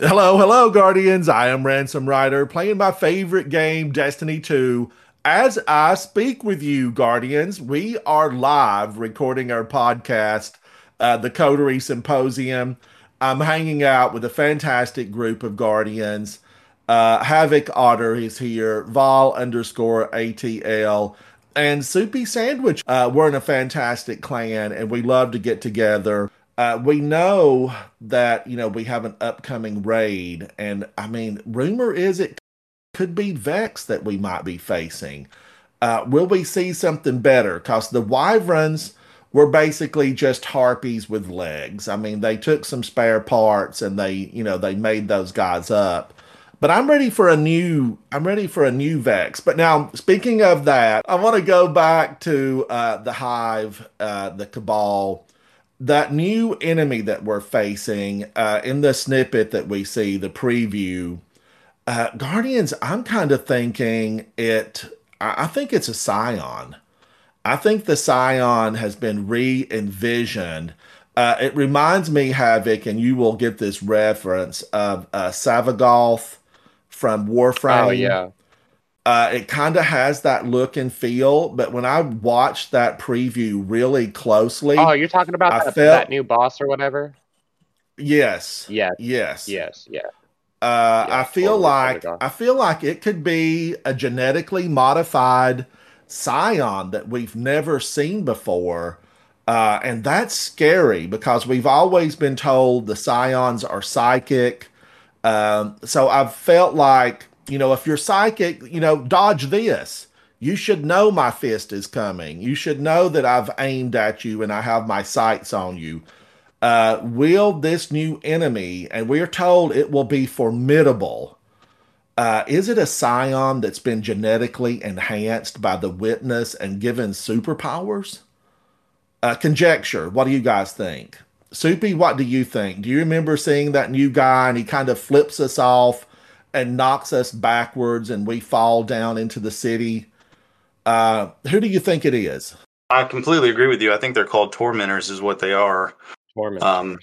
Hello, hello, Guardians. I am Ransom Rider playing my favorite game, Destiny 2. As I speak with you, Guardians, we are live recording our podcast, uh, the Coterie Symposium. I'm hanging out with a fantastic group of Guardians. Uh, Havoc Otter is here, Vol underscore ATL, and Soupy Sandwich. Uh, we're in a fantastic clan, and we love to get together uh, we know that you know we have an upcoming raid, and I mean, rumor is it could be Vex that we might be facing. Uh, will we see something better? Because the Wyverns were basically just harpies with legs. I mean, they took some spare parts and they, you know, they made those guys up. But I'm ready for a new. I'm ready for a new Vex. But now, speaking of that, I want to go back to uh, the Hive, uh, the Cabal that new enemy that we're facing uh, in the snippet that we see, the preview, uh, Guardians, I'm kind of thinking it, I, think it's a Scion. I think the Scion has been re envisioned. Uh, it reminds me, Havoc, and you will get this reference of uh, Savagolth from Warframe. Oh, yeah. Uh, it kind of has that look and feel, but when I watched that preview really closely, oh, you're talking about that, felt, that, new boss or whatever. Yes. Yes. Yes. Yes. Yeah. Uh, yeah, I feel like I feel like it could be a genetically modified scion that we've never seen before. Uh, and that's scary because we've always been told the scions are psychic. Um, so I've felt like you know, if you're psychic, you know, dodge this. You should know my fist is coming. You should know that I've aimed at you and I have my sights on you. Uh, will this new enemy, and we're told it will be formidable. Uh, is it a scion that's been genetically enhanced by the witness and given superpowers? Uh, conjecture. What do you guys think? Soupy, what do you think? Do you remember seeing that new guy and he kind of flips us off and knocks us backwards and we fall down into the city. Uh, who do you think it is? I completely agree with you. I think they're called tormentors, is what they are. Tormentors. Um,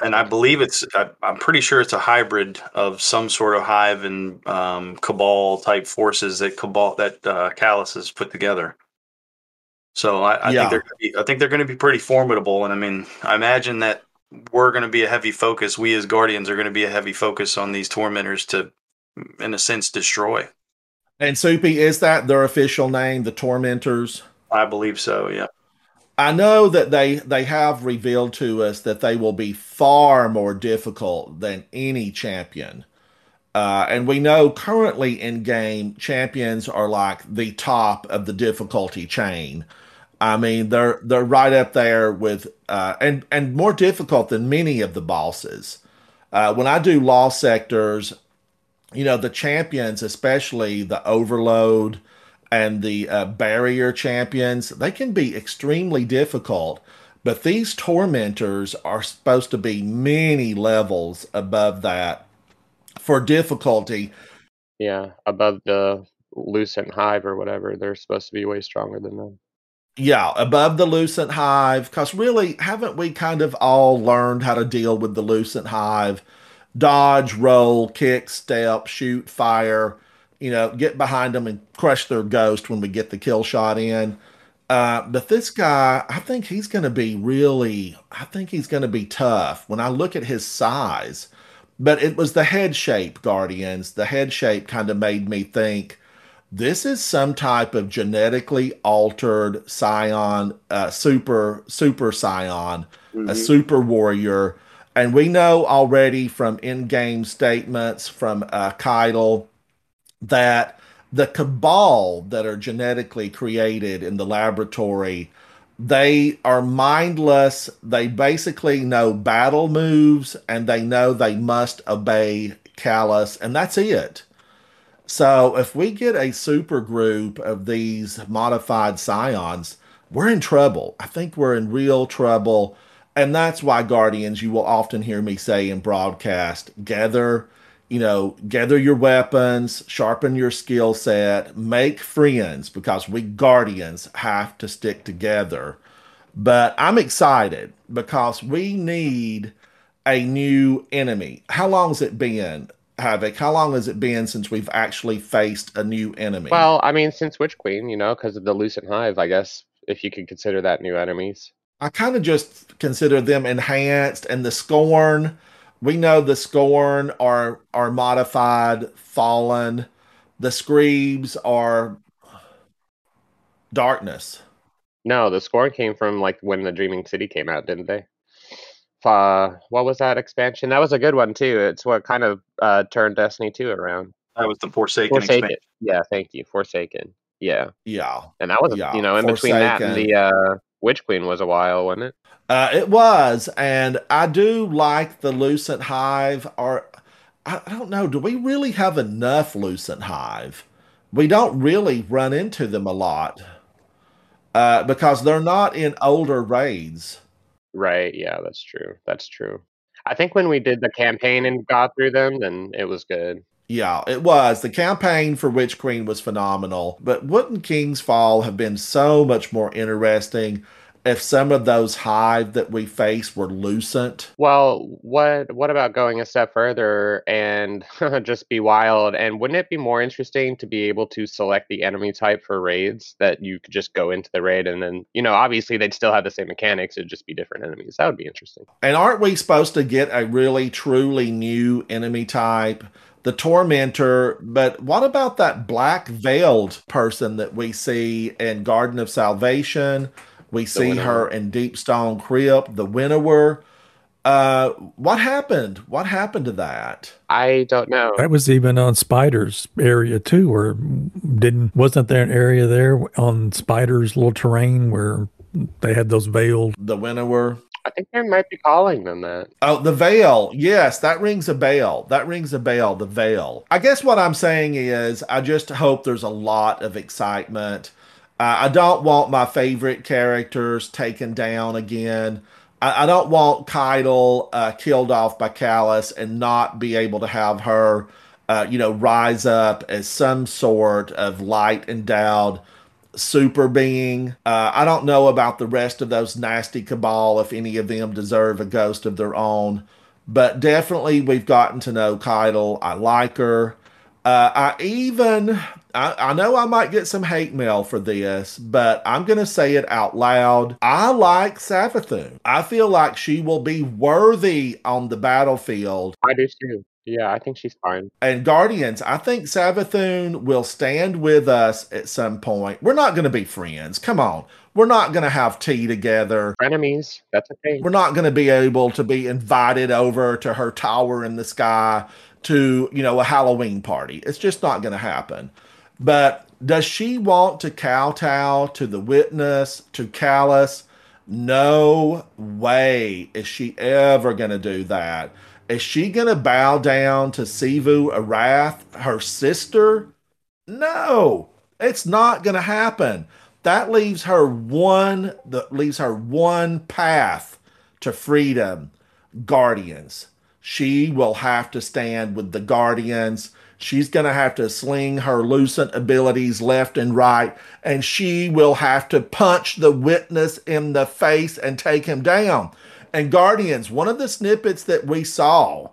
and I believe it's, I, am pretty sure it's a hybrid of some sort of hive and um, cabal type forces that cabal that uh, Calus has put together. So I, I yeah. think they're, be, I think they're going to be pretty formidable. And I mean, I imagine that we're going to be a heavy focus. We as guardians are going to be a heavy focus on these tormentors to in a sense, destroy. And Soupy, is that their official name, the Tormentors? I believe so. Yeah. I know that they they have revealed to us that they will be far more difficult than any champion. Uh, and we know currently in game champions are like the top of the difficulty chain. I mean, they're they're right up there with uh, and and more difficult than many of the bosses. Uh, when I do lost sectors, you know, the champions, especially the overload and the uh, barrier champions, they can be extremely difficult. But these tormentors are supposed to be many levels above that for difficulty. Yeah, above the Lucent Hive or whatever. They're supposed to be way stronger than them. Yeah, above the Lucent Hive. Because really, haven't we kind of all learned how to deal with the Lucent Hive? Dodge, roll, kick, step, shoot, fire, you know, get behind them and crush their ghost when we get the kill shot in. Uh, but this guy, I think he's going to be really, I think he's going to be tough when I look at his size. But it was the head shape, Guardians. The head shape kind of made me think this is some type of genetically altered scion, uh, super, super scion, mm-hmm. a super warrior and we know already from in game statements from uh, Caiatl that the cabal that are genetically created in the laboratory they are mindless. They basically know battle moves and they know they must obey Calus and that's it. So if we get a super group of these modified scions we're in trouble. I think we're in real trouble and that's why guardians you will often hear me say in broadcast gather you know gather your weapons sharpen your skill set make friends because we guardians have to stick together but i'm excited because we need a new enemy. How long has it been, Havoc? How long has it been since we've actually faced a new enemy? Well, I mean, since Witch Queen, you know, because of the Lucent Hive, I guess, if you could consider that new enemies. I kind of just consider them enhanced and the scorn. We know the scorn are are modified, fallen. The screebs are darkness. No, the scorn came from like when the Dreaming City came out, didn't they? Uh, what was that expansion? That was a good one too. It's what kind of uh, turned Destiny 2 around. That was the Forsaken, Forsaken. expansion. Yeah, thank you. Forsaken. Yeah. Yeah. And that was, Yeah, you know, in between that and the uh, Witch Queen was a while, wasn't it? Uh, it was, and I do like the Lucent Hive. Or I, don't know, do we really have enough Lucent Hive? We don't really run into them a lot uh, because they're not in older raids. Right. Yeah, that's true. That's true. I think when we did the campaign and got through them, then it was good. Yeah, it was. The campaign for Witch Queen was phenomenal, but wouldn't King's Fall have been so much more interesting if some of those hive that we face were lucent? Well, what what about going a step further and just be wild? And wouldn't it be more interesting to be able to select the enemy type for raids that you could just go into the raid and then, you know, obviously they'd still have the same mechanics, it'd just be different enemies. That would be interesting. And aren't we supposed to get a really truly new enemy type? The Tormentor, but what about that black veiled person that we see in Garden of Salvation? We see her in Deep Stone Crypt, the Winnower. Uh, what happened? What happened to that? I don't know. That was even on Spider's area too, or didn't wasn't there an area there on Spider's little terrain where they had those veiled The Winnower. I think they might be calling them that. Oh, the veil. Yes, that rings a bell. That rings a bell. The veil. I guess what I'm saying is, I just hope there's a lot of excitement. Uh, I don't want my favorite characters taken down again. I, I don't want Caiatl uh, killed off by Calus and not be able to have her, uh, you know, rise up as some sort of light endowed super being. Uh, I don't know about the rest of those nasty cabal if any of them deserve a ghost of their own, but definitely we've gotten to know Caiatl. I like her. Uh, I even I, I know I might get some hate mail for this, but I'm gonna say it out loud. I like Savathun. I feel like she will be worthy on the battlefield I do too. Yeah, I think she's fine. and Guardians, I think Savathun will stand with us at some point. We're not going to be friends. Come on. We're not going to have tea together. Frenemies, that's a thing. We're not going to be able to be invited over to her tower in the sky to, you know, a Halloween party. It's just not going to happen. But does she want to kowtow to the witness, to Calus? No way is she ever going to do that. Is she going to bow down to Xivu Arath, her sister? No, it's not going to happen. That leaves her one that leaves her one path to freedom. Guardians. She will have to stand with the Guardians. She's going to have to sling her lucent abilities left and right, and she will have to punch the witness in the face and take him down. And Guardians, one of the snippets that we saw,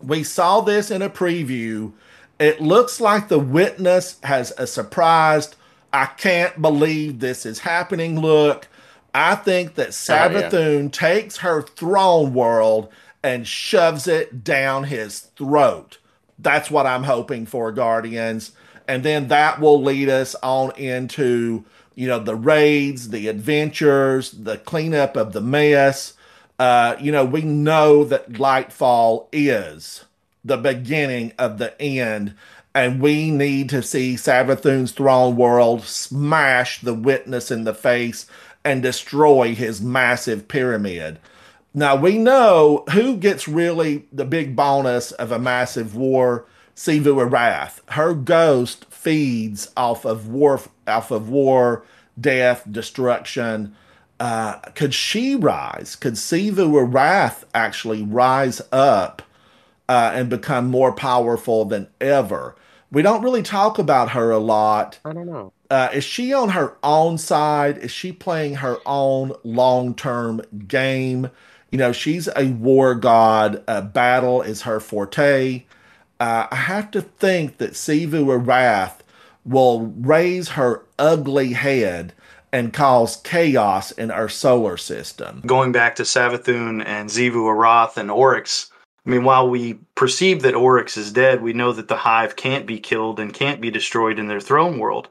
we saw this in a preview. It looks like the witness has a surprised, I can't believe this is happening look. I think that Oh, yeah. Takes her throne world and shoves it down his throat. That's what I'm hoping for, Guardians. And then that will lead us on into, you know, the raids, the adventures, the cleanup of the mess. Uh, you know, we know that Lightfall is the beginning of the end, and we need to see Savathun's throne world smash the witness in the face and destroy his massive pyramid. Now we know who gets really the big bonus of a massive war. Xivu Arath. Her ghost feeds off of war, off of war, death, destruction. Uh, could she rise? Could Xivu Arath actually rise up uh, and become more powerful than ever? We don't really talk about her a lot. I don't know. Uh, is she on her own side? Is she playing her own long term game? You know, she's a war god. Uh, battle is her forte. Uh, I have to think that Xivu Arath will raise her ugly head and cause chaos in our solar system. Going back to Savathun and Xivu Arath and Oryx, I mean, while we perceive that Oryx is dead, we know that the Hive can't be killed and can't be destroyed in their throne world.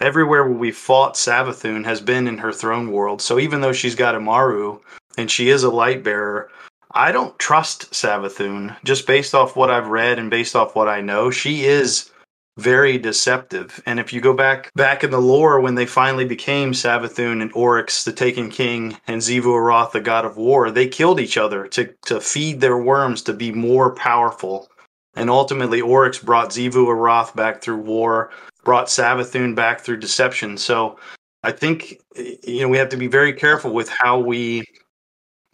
Everywhere where we've fought Savathun has been in her throne world. So even though she's got Immaru and she is a light bearer, I don't trust Savathun just based off what I've read and based off what I know. She is very deceptive. And if you go back back in the lore when they finally became Savathun and Oryx, the Taken King, and Xivu Arath, the God of War, they killed each other to, to feed their worms to be more powerful. And ultimately, Oryx brought Xivu Arath back through war, brought Savathun back through deception. So I think you know we have to be very careful with how we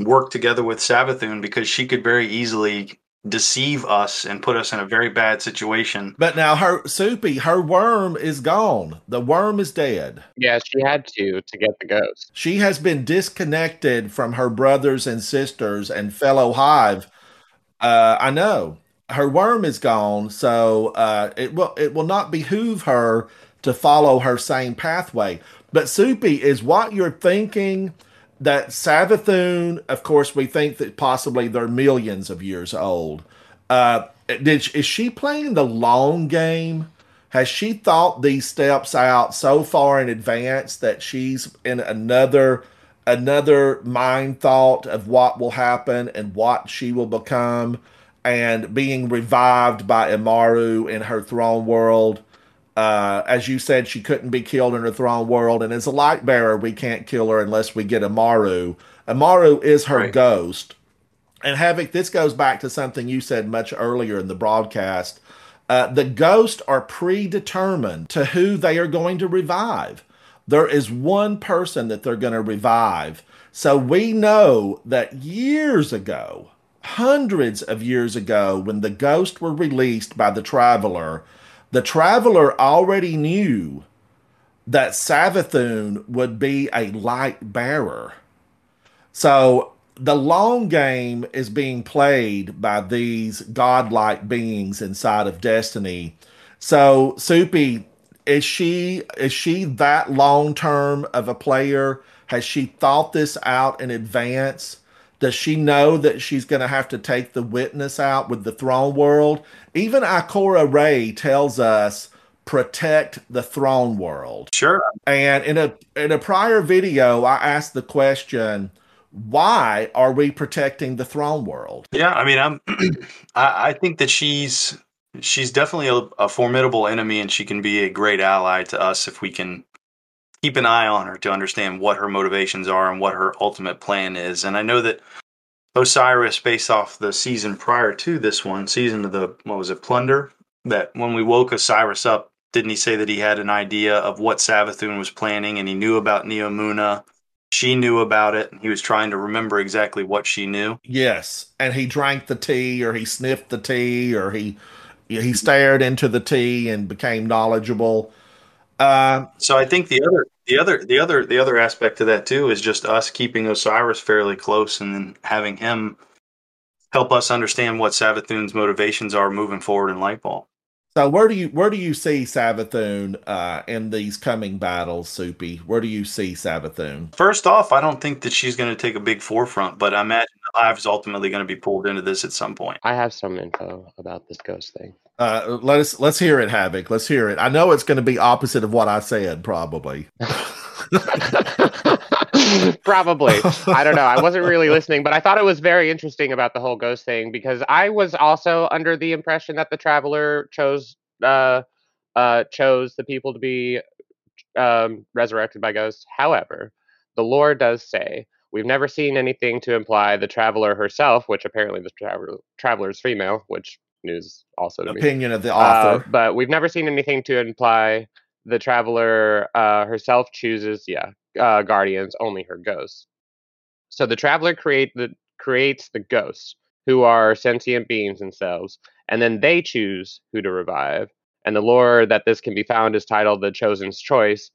work together with Savathun because she could very easily deceive us and put us in a very bad situation. But now her Soupy, her worm is gone. The worm is dead. Yeah, she had to to get the ghost. She has been disconnected from her brothers and sisters and fellow hive. Uh, I know her worm is gone, so uh, it will it will not behoove her to follow her same pathway. But Soupy is what you're thinking that Savathun, of course, we think that possibly they're millions of years old. Uh, did is she playing the long game? Has she thought these steps out so far in advance that she's in another another mind thought of what will happen and what she will become, and being revived by Immaru in her throne world? Uh, as you said, she couldn't be killed in her throne world, and as a light bearer, we can't kill her unless we get Immaru. Immaru is her right. ghost. And Havoc, this goes back to something you said much earlier in the broadcast. Uh, the ghosts are predetermined to who they are going to revive. There is one person that they're going to revive. So we know that years ago, hundreds of years ago, when the ghosts were released by the Traveler, the traveler already knew that Savathun would be a light bearer. So the long game is being played by these godlike beings inside of Destiny. So Soupy, is she is she that long term of a player? Has she thought this out in advance? Does she know that she's going to have to take the witness out with the throne world? Even Ikora Rey tells us protect the throne world. Sure. And in a in a prior video, I asked the question, why are we protecting the throne world? Yeah, I mean, I'm I, I think that she's she's definitely a, a formidable enemy and she can be a great ally to us if we can keep an eye on her to understand what her motivations are and what her ultimate plan is. And I know that Osiris, based off the season prior to this one, season of the what was it, Plunder, that when we woke Osiris up, didn't he say that he had an idea of what Savathun was planning and he knew about Neomuna? She knew about it and he was trying to remember exactly what she knew. Yes. And he drank the tea or he sniffed the tea or he he stared into the tea and became knowledgeable. Uh, so I think the other the other the other the other aspect to that too is just us keeping Osiris fairly close and then having him help us understand what Savathun's motivations are moving forward in Lightfall. So where do you where do you see Savathun uh, in these coming battles, Soupy? Where do you see Savathun? First off, I don't think that she's going to take a big forefront, but I imagine the Hive is ultimately going to be pulled into this at some point. I have some info about this ghost thing. Uh, let us let's hear it, Havoc. Let's hear it. I know it's going to be opposite of what I said, probably. probably. I don't know. I wasn't really listening, but I thought it was very interesting about the whole ghost thing because I was also under the impression that the traveler chose uh, uh, chose the people to be um, resurrected by ghosts. However, the lore does say we've never seen anything to imply the traveler herself, which apparently the traveler traveler is female, which news also to opinion me. of the author. Uh, but we've never seen anything to imply the traveler uh, herself chooses, yeah, uh, guardians, only her ghosts. So the traveler create the creates the ghosts, who are sentient beings themselves, and then they choose who to revive. And the lore that this can be found is titled "The Chosen's Choice,"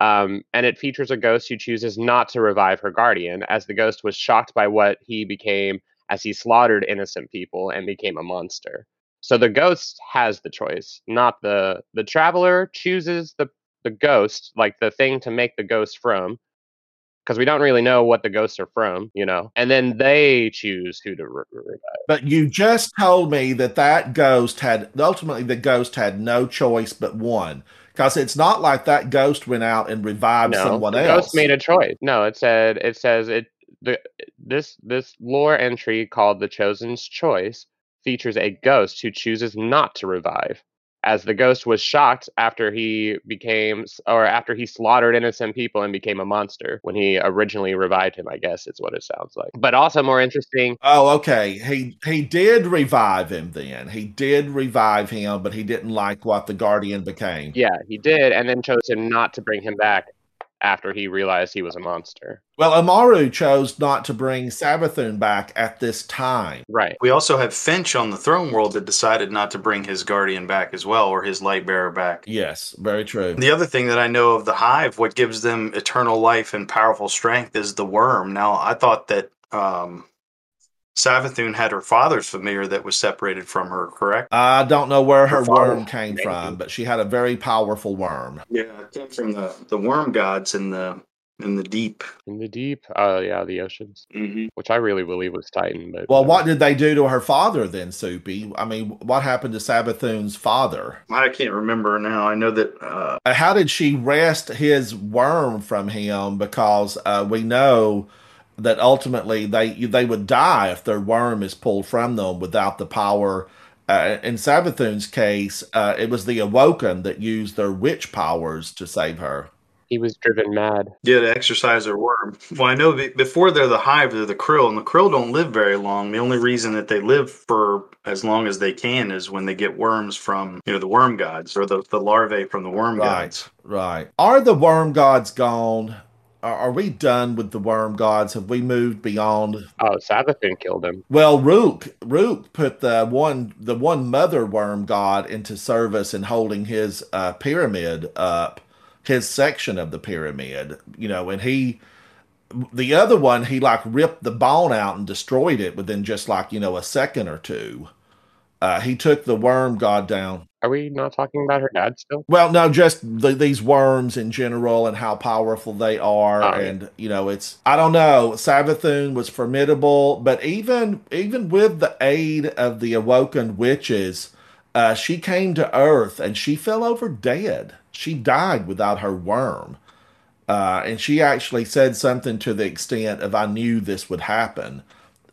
Um, and it features a ghost who chooses not to revive her guardian, as the ghost was shocked by what he became as he slaughtered innocent people and became a monster. So the ghost has the choice, not the the traveler chooses the the ghost, like the thing to make the ghost from, because we don't really know what the ghosts are from, you know. And then they choose who to re- revive. But you just told me that that ghost had ultimately the ghost had no choice but one. Because it's not like that ghost went out and revived No, someone the else. ghost made a choice. No, it said it says it the this this lore entry called the Chosen's Choice features a ghost who chooses not to revive. As the ghost was shocked after he became, or after he slaughtered innocent people and became a monster when he originally revived him, I guess it's what it sounds like. But also more interesting, Oh, okay. He he did revive him then. He did revive him, but he didn't like what the guardian became. yeah, he did, and then chose him not to bring him back after he realized he was a monster. Well, Amaru chose not to bring Savathun back at this time. Right. We also have Fynch on the throne world that decided not to bring his guardian back as well, or his light bearer back. Yes, very true. The other thing that I know of the hive, what gives them eternal life and powerful strength is the worm. Now, I thought that um, Savathun had her father's familiar that was separated from her, correct? I don't know where her Her worm came Maybe. from, but she had a very powerful worm. Yeah, it came from the, the worm gods in the in the deep. In the deep, uh, yeah, the oceans, Mm-hmm. which I really believe was Titan. But Well, no. what did they do to her father then, Soupy? I mean, what happened to Savathun's father? I can't remember now. I know that uh, Uh, How did she wrest his worm from him? Because uh, we know that ultimately they they would die if their worm is pulled from them without the power. Uh, in Savathun's case, uh, it was the Awoken that used their witch powers to save her. he was driven mad. yeah, to exercise their worm. Well, I know be- before they're the hive, they're the krill, and the krill don't live very long. The only reason that they live for as long as they can is when they get worms from you know the worm gods or the, the larvae from the worm gods. Right, right. Are the worm gods gone? Are, we done with the worm gods? Have we moved beyond? Oh, Savathun killed him. Well, Rook, Rook put the one, the one mother worm god into service in holding his uh, pyramid up, his section of the pyramid. You know, and he, the other one, he like ripped the bone out and destroyed it within just like you know a second or two. Uh, he took the worm god down. Are we not talking about her dad still? Well, no, just the, these worms in general and how powerful they are, Oh, yeah. and you know, it's I don't know. Savathun was formidable, but even even with the aid of the awoken witches, uh, she came to Earth and she fell over dead. She died without her worm, uh, and she actually said something to the extent of "I knew this would happen."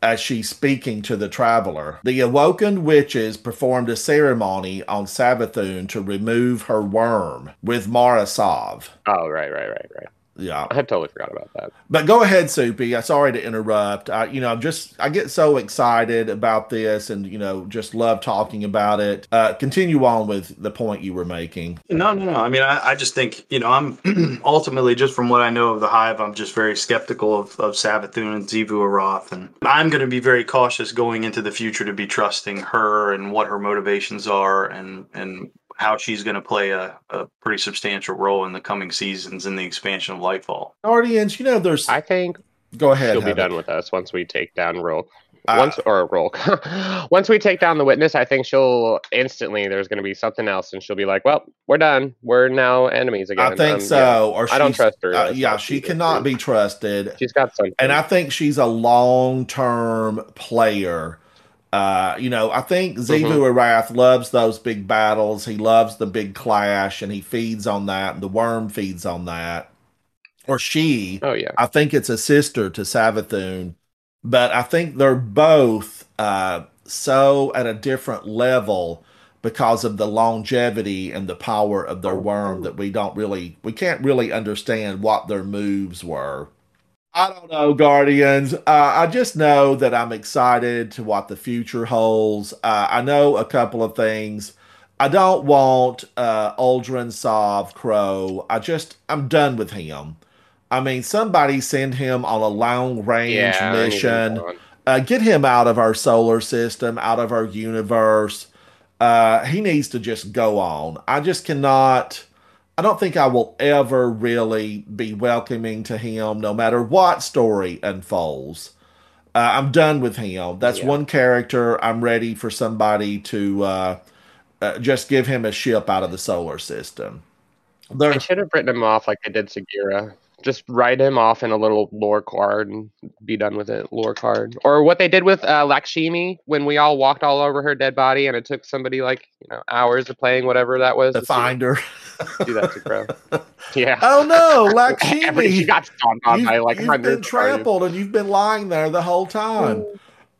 As she's speaking to the traveler. The awoken witches performed a ceremony on Savathun to remove her worm with Mara Sov. Oh, right, right, right, right. Yeah. I had totally forgot about that. But go ahead, Soupy. I'm sorry to interrupt. I, you know, I'm just I get so excited about this, and you know, just love talking about it. Uh, continue on with the point you were making. No, no, no. I mean, I, I just think, you know, I'm ultimately just from what I know of the Hive, I'm just very skeptical of, of Savathun and Xivu Arath. And I'm going to be very cautious going into the future to be trusting her and what her motivations are and, and how she's going to play a, a pretty substantial role in the coming seasons in the expansion of Lightfall. Guardians, you know, there's. I think go ahead. she'll be done with us once we take down Roll. Uh, Once or Roll. once we take down the witness, I think she'll instantly. There's going to be something else, and she'll be like, "Well, we're done. We're now enemies again." I think Um, so. yeah. Or I don't trust her Uh, yeah, she cannot be trusted. She's got something. and I think she's a long term player. Uh, you know, I think Xivu Mhm. Arath loves those big battles. He loves the big clash, and he feeds on that. And the worm feeds on that, or she. oh yeah. I think it's a sister to Savathun, but I think they're both uh, so at a different level because of the longevity and the power of their worm that we don't really, we can't really understand what their moves were. I don't know, Guardians. Uh, I just know that I'm excited to what the future holds. Uh, I know a couple of things. I don't want uh, Uldren Sov Crow. I just, I'm done with him. I mean, somebody send him on a long range Yeah. I need to mission. Uh, get him out of our solar system, out of our universe. Uh, he needs to just go on. I just cannot I don't think I will ever really be welcoming to him, no matter what story unfolds. Uh, I'm done with him. That's Yeah. one character I'm ready for somebody to uh, uh, just give him a ship out of the solar system. There, They should have written him off like they did Sagira. Just write him off in a little lore card and be done with it. Lore card, or what they did with uh, Lakshmi when we all walked all over her dead body, and it took somebody like you know hours of playing whatever that was the to see- finder. do that to Crow. Yeah, oh no, Everybody- Lakshmi! she got stomped on you've, by like you've hundreds. been trampled and you've been lying there the whole time.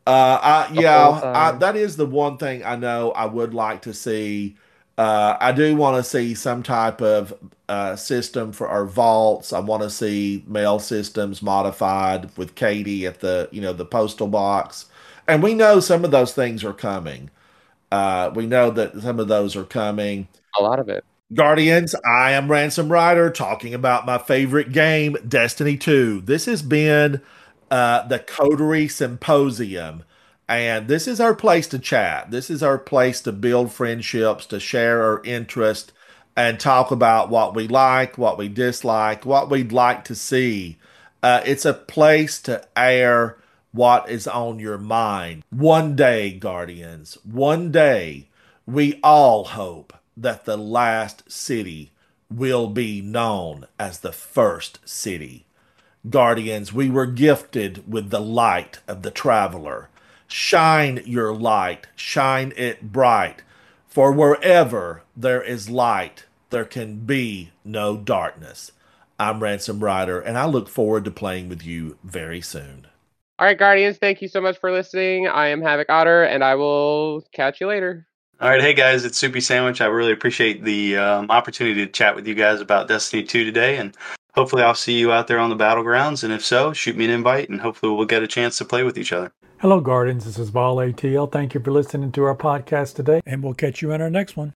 Uh, I, yeah, whole I, that is the one thing I know I would like to see. Uh, I do want to see some type of uh, system for our vaults. I want to see mail systems modified with Kadi at the you know the postal box, and we know some of those things are coming. Uh, we know that some of those are coming. A lot of it. Guardians, I am Ransom Rider talking about my favorite game, Destiny 2. This has been uh, the Coterie Symposium, and this is our place to chat. This is our place to build friendships, to share our interest, and talk about what we like, what we dislike, what we'd like to see. Uh, it's a place to air what is on your mind. One day, Guardians, one day, we all hope that the last city will be known as the first city. Guardians, we were gifted with the light of the traveler. Shine your light, shine it bright, for wherever there is light, there can be no darkness. I'm Ransom Rider, and I look forward to playing with you very soon. All right, Guardians, thank you so much for listening. I am Havoc Otter, and I will catch you later. All right, hey guys, it's Soupy Sandwich. I really appreciate the um, opportunity to chat with you guys about Destiny 2 today, and hopefully I'll see you out there on the battlegrounds. And if so, shoot me an invite, and hopefully we'll get a chance to play with each other. Hello, Guardians. This is Vol ATL. Thank you for listening to our podcast today, and we'll catch you in our next one.